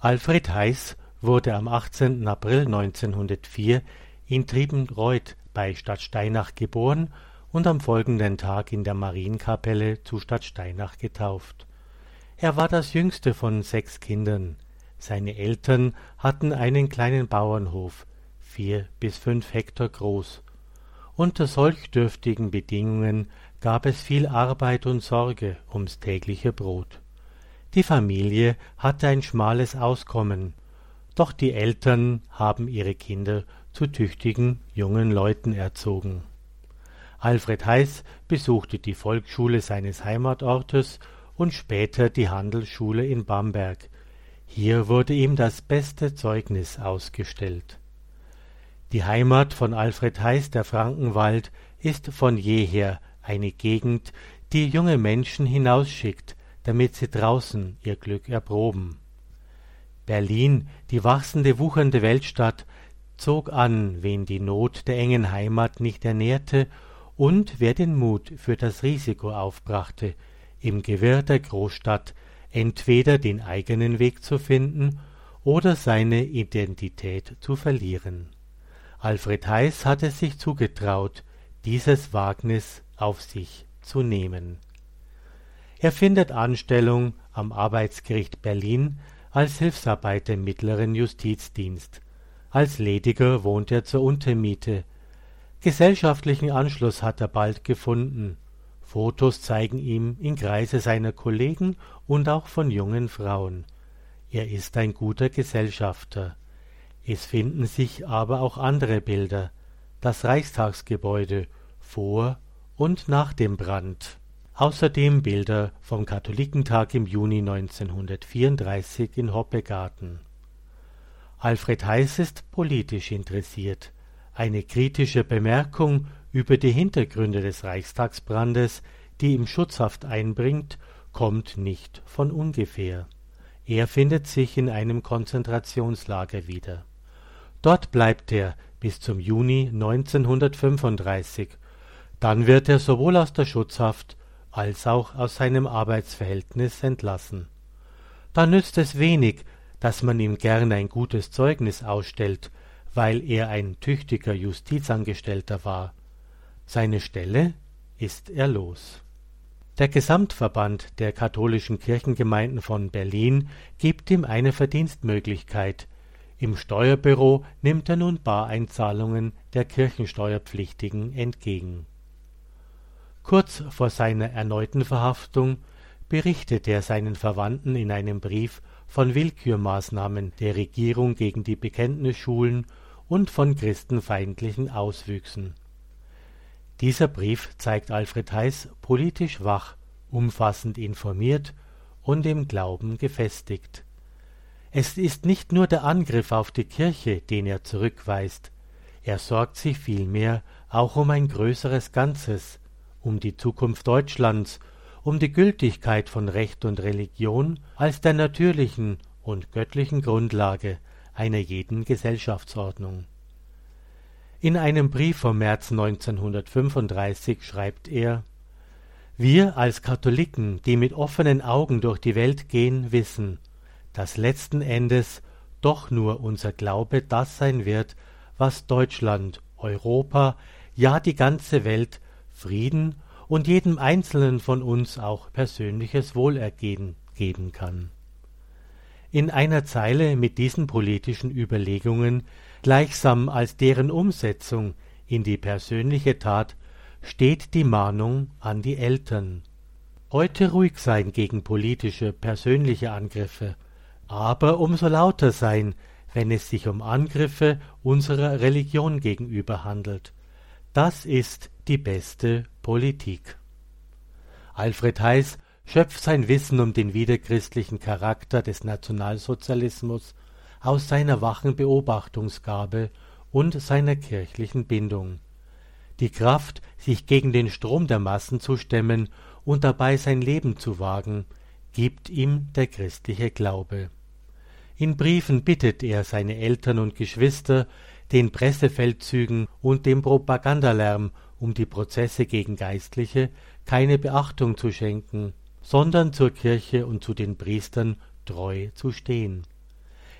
Alfred Heiß wurde am 18. April 1904 in Triebenreuth bei Stadtsteinach geboren und am folgenden Tag in der Marienkapelle zu Stadtsteinach getauft. Er war das jüngste von sechs Kindern. Seine Eltern hatten einen kleinen Bauernhof, vier bis fünf Hektar groß. Unter solch dürftigen Bedingungen gab es viel Arbeit und Sorge ums tägliche Brot. Die Familie hatte ein schmales Auskommen, doch die Eltern haben ihre Kinder zu tüchtigen jungen Leuten erzogen. Alfred Heiß besuchte die Volksschule seines Heimatortes und später die Handelsschule in Bamberg. Hier wurde ihm das beste Zeugnis ausgestellt. Die Heimat von Alfred Heiß, der Frankenwald, ist von jeher eine Gegend, die junge Menschen hinausschickt, damit sie draußen ihr Glück erproben. Berlin, die wachsende, wuchernde Weltstadt, zog an, wen die Not der engen Heimat nicht ernährte und wer den Mut für das Risiko aufbrachte, im Gewirr der Großstadt entweder den eigenen Weg zu finden oder seine Identität zu verlieren. Alfred Heiß hat es sich zugetraut, dieses Wagnis auf sich zu nehmen. Er findet Anstellung am Arbeitsgericht Berlin als Hilfsarbeiter im mittleren Justizdienst. Als Lediger wohnt er zur Untermiete. Gesellschaftlichen Anschluss hat er bald gefunden. Fotos zeigen ihm in Kreise seiner Kollegen und auch von jungen Frauen. Er ist ein guter Gesellschafter. Es finden sich aber auch andere Bilder. Das Reichstagsgebäude vor und nach dem Brand. Außerdem Bilder vom Katholikentag im Juni 1934 in Hoppegarten. Alfred Heiß ist politisch interessiert. Eine kritische Bemerkung über die Hintergründe des Reichstagsbrandes, die ihm Schutzhaft einbringt, kommt nicht von ungefähr. Er findet sich in einem Konzentrationslager wieder. Dort bleibt er bis zum Juni 1935. Dann wird er sowohl aus der Schutzhaft als auch aus seinem Arbeitsverhältnis entlassen. Da nützt es wenig, dass man ihm gern ein gutes Zeugnis ausstellt, weil er ein tüchtiger Justizangestellter war. Seine Stelle ist er los. Der Gesamtverband der katholischen Kirchengemeinden von Berlin gibt ihm eine Verdienstmöglichkeit, im Steuerbüro nimmt er nun Bareinzahlungen der Kirchensteuerpflichtigen entgegen. Kurz vor seiner erneuten Verhaftung berichtet er seinen Verwandten in einem Brief von Willkürmaßnahmen der Regierung gegen die Bekenntnisschulen und von christenfeindlichen Auswüchsen. Dieser Brief zeigt Alfred Heiß politisch wach, umfassend informiert und im Glauben gefestigt. Es ist nicht nur der Angriff auf die Kirche, den er zurückweist, er sorgt sich vielmehr auch um ein größeres Ganzes, um die Zukunft Deutschlands, um die Gültigkeit von Recht und Religion als der natürlichen und göttlichen Grundlage einer jeden Gesellschaftsordnung. In einem Brief vom März 1935 schreibt er Wir als Katholiken, die mit offenen Augen durch die Welt gehen, wissen, dass letzten Endes doch nur unser Glaube das sein wird, was Deutschland, Europa, ja die ganze Welt Frieden und jedem Einzelnen von uns auch persönliches Wohlergehen geben kann. In einer Zeile mit diesen politischen Überlegungen, gleichsam als deren Umsetzung in die persönliche Tat, steht die Mahnung an die Eltern. Heute ruhig sein gegen politische, persönliche Angriffe, aber umso lauter sein, wenn es sich um Angriffe unserer Religion gegenüber handelt. Das ist die beste Politik. Alfred Heiß schöpft sein Wissen um den widerchristlichen Charakter des Nationalsozialismus aus seiner wachen Beobachtungsgabe und seiner kirchlichen Bindung. Die Kraft, sich gegen den Strom der Massen zu stemmen und dabei sein Leben zu wagen, gibt ihm der christliche Glaube. In Briefen bittet er seine Eltern und Geschwister, den Pressefeldzügen und dem Propagandalärm um die Prozesse gegen Geistliche keine Beachtung zu schenken, sondern zur Kirche und zu den Priestern treu zu stehen.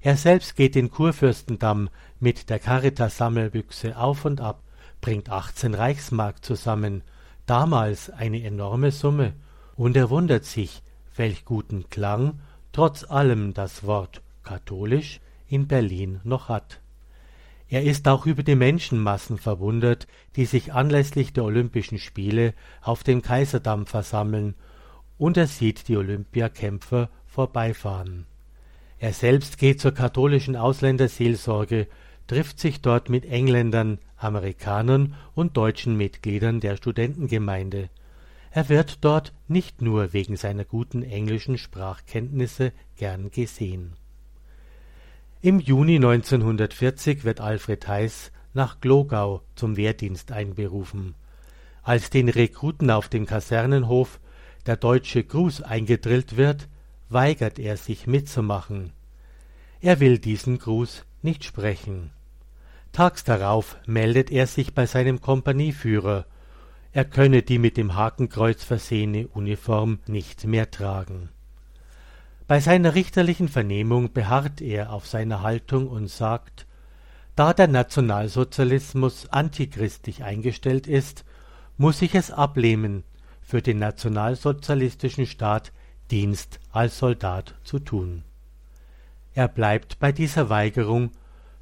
Er selbst geht den Kurfürstendamm mit der Caritas-Sammelbüchse auf und ab, bringt 18 Reichsmark zusammen, damals eine enorme Summe, und er wundert sich, welch guten Klang trotz allem das Wort katholisch in Berlin noch hat. Er ist auch über die Menschenmassen verwundert, die sich anlässlich der Olympischen Spiele auf dem Kaiserdamm versammeln, und er sieht die Olympiakämpfer vorbeifahren. Er selbst geht zur katholischen Ausländerseelsorge, trifft sich dort mit Engländern, Amerikanern und deutschen Mitgliedern der Studentengemeinde. Er wird dort nicht nur wegen seiner guten englischen Sprachkenntnisse gern gesehen. Im Juni 1940 wird Alfred Heiß nach Glogau zum Wehrdienst einberufen. Als den Rekruten auf dem Kasernenhof der deutsche Gruß eingedrillt wird, weigert er sich mitzumachen. Er will diesen Gruß nicht sprechen. Tags darauf meldet er sich bei seinem Kompanieführer, er könne die mit dem Hakenkreuz versehene Uniform nicht mehr tragen. Bei seiner richterlichen Vernehmung beharrt er auf seiner Haltung und sagt, da der Nationalsozialismus antichristlich eingestellt ist, muss ich es ablehnen, für den nationalsozialistischen Staat Dienst als Soldat zu tun. Er bleibt bei dieser Weigerung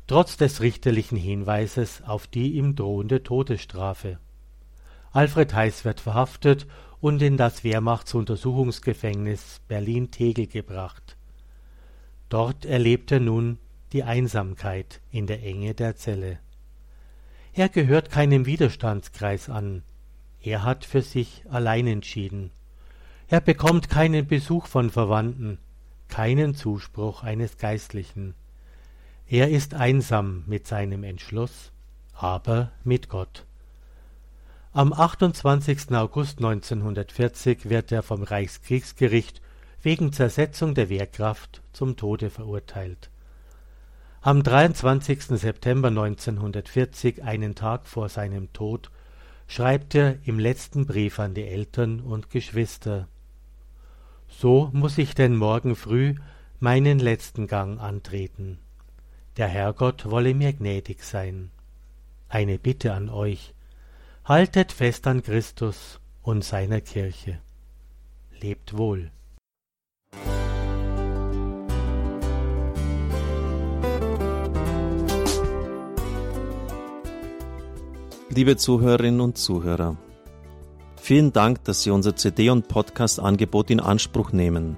trotz des richterlichen Hinweises auf die ihm drohende Todesstrafe. Alfred Heiß wird verhaftet und in das Wehrmachtsuntersuchungsgefängnis Berlin-Tegel gebracht. Dort erlebt er nun die Einsamkeit in der Enge der Zelle. Er gehört keinem Widerstandskreis an, er hat für sich allein entschieden. Er bekommt keinen Besuch von Verwandten, keinen Zuspruch eines Geistlichen. Er ist einsam mit seinem Entschluss, aber mit Gott. Am 28. August 1940 wird er vom Reichskriegsgericht wegen Zersetzung der Wehrkraft zum Tode verurteilt. Am 23. September 1940, einen Tag vor seinem Tod, schreibt er im letzten Brief an die Eltern und Geschwister so muss ich denn morgen früh meinen letzten Gang antreten. Der Herrgott wolle mir gnädig sein. Eine Bitte an euch, haltet fest an Christus und seiner Kirche. Lebt wohl. Liebe Zuhörerinnen und Zuhörer, Vielen Dank, dass Sie unser CD- und Podcast-Angebot in Anspruch nehmen.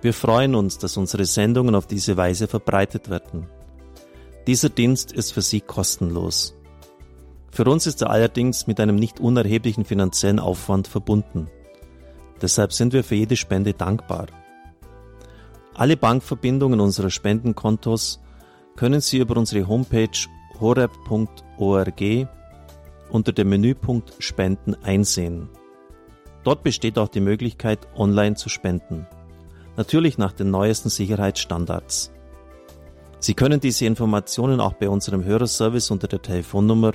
Wir freuen uns, dass unsere Sendungen auf diese Weise verbreitet werden. Dieser Dienst ist für Sie kostenlos. Für uns ist er allerdings mit einem nicht unerheblichen finanziellen Aufwand verbunden. Deshalb sind wir für jede Spende dankbar. Alle Bankverbindungen unserer Spendenkontos können Sie über unsere Homepage horeb.org unter dem Menüpunkt Spenden einsehen. Dort besteht auch die Möglichkeit, online zu spenden. Natürlich nach den neuesten Sicherheitsstandards. Sie können diese Informationen auch bei unserem Hörerservice unter der Telefonnummer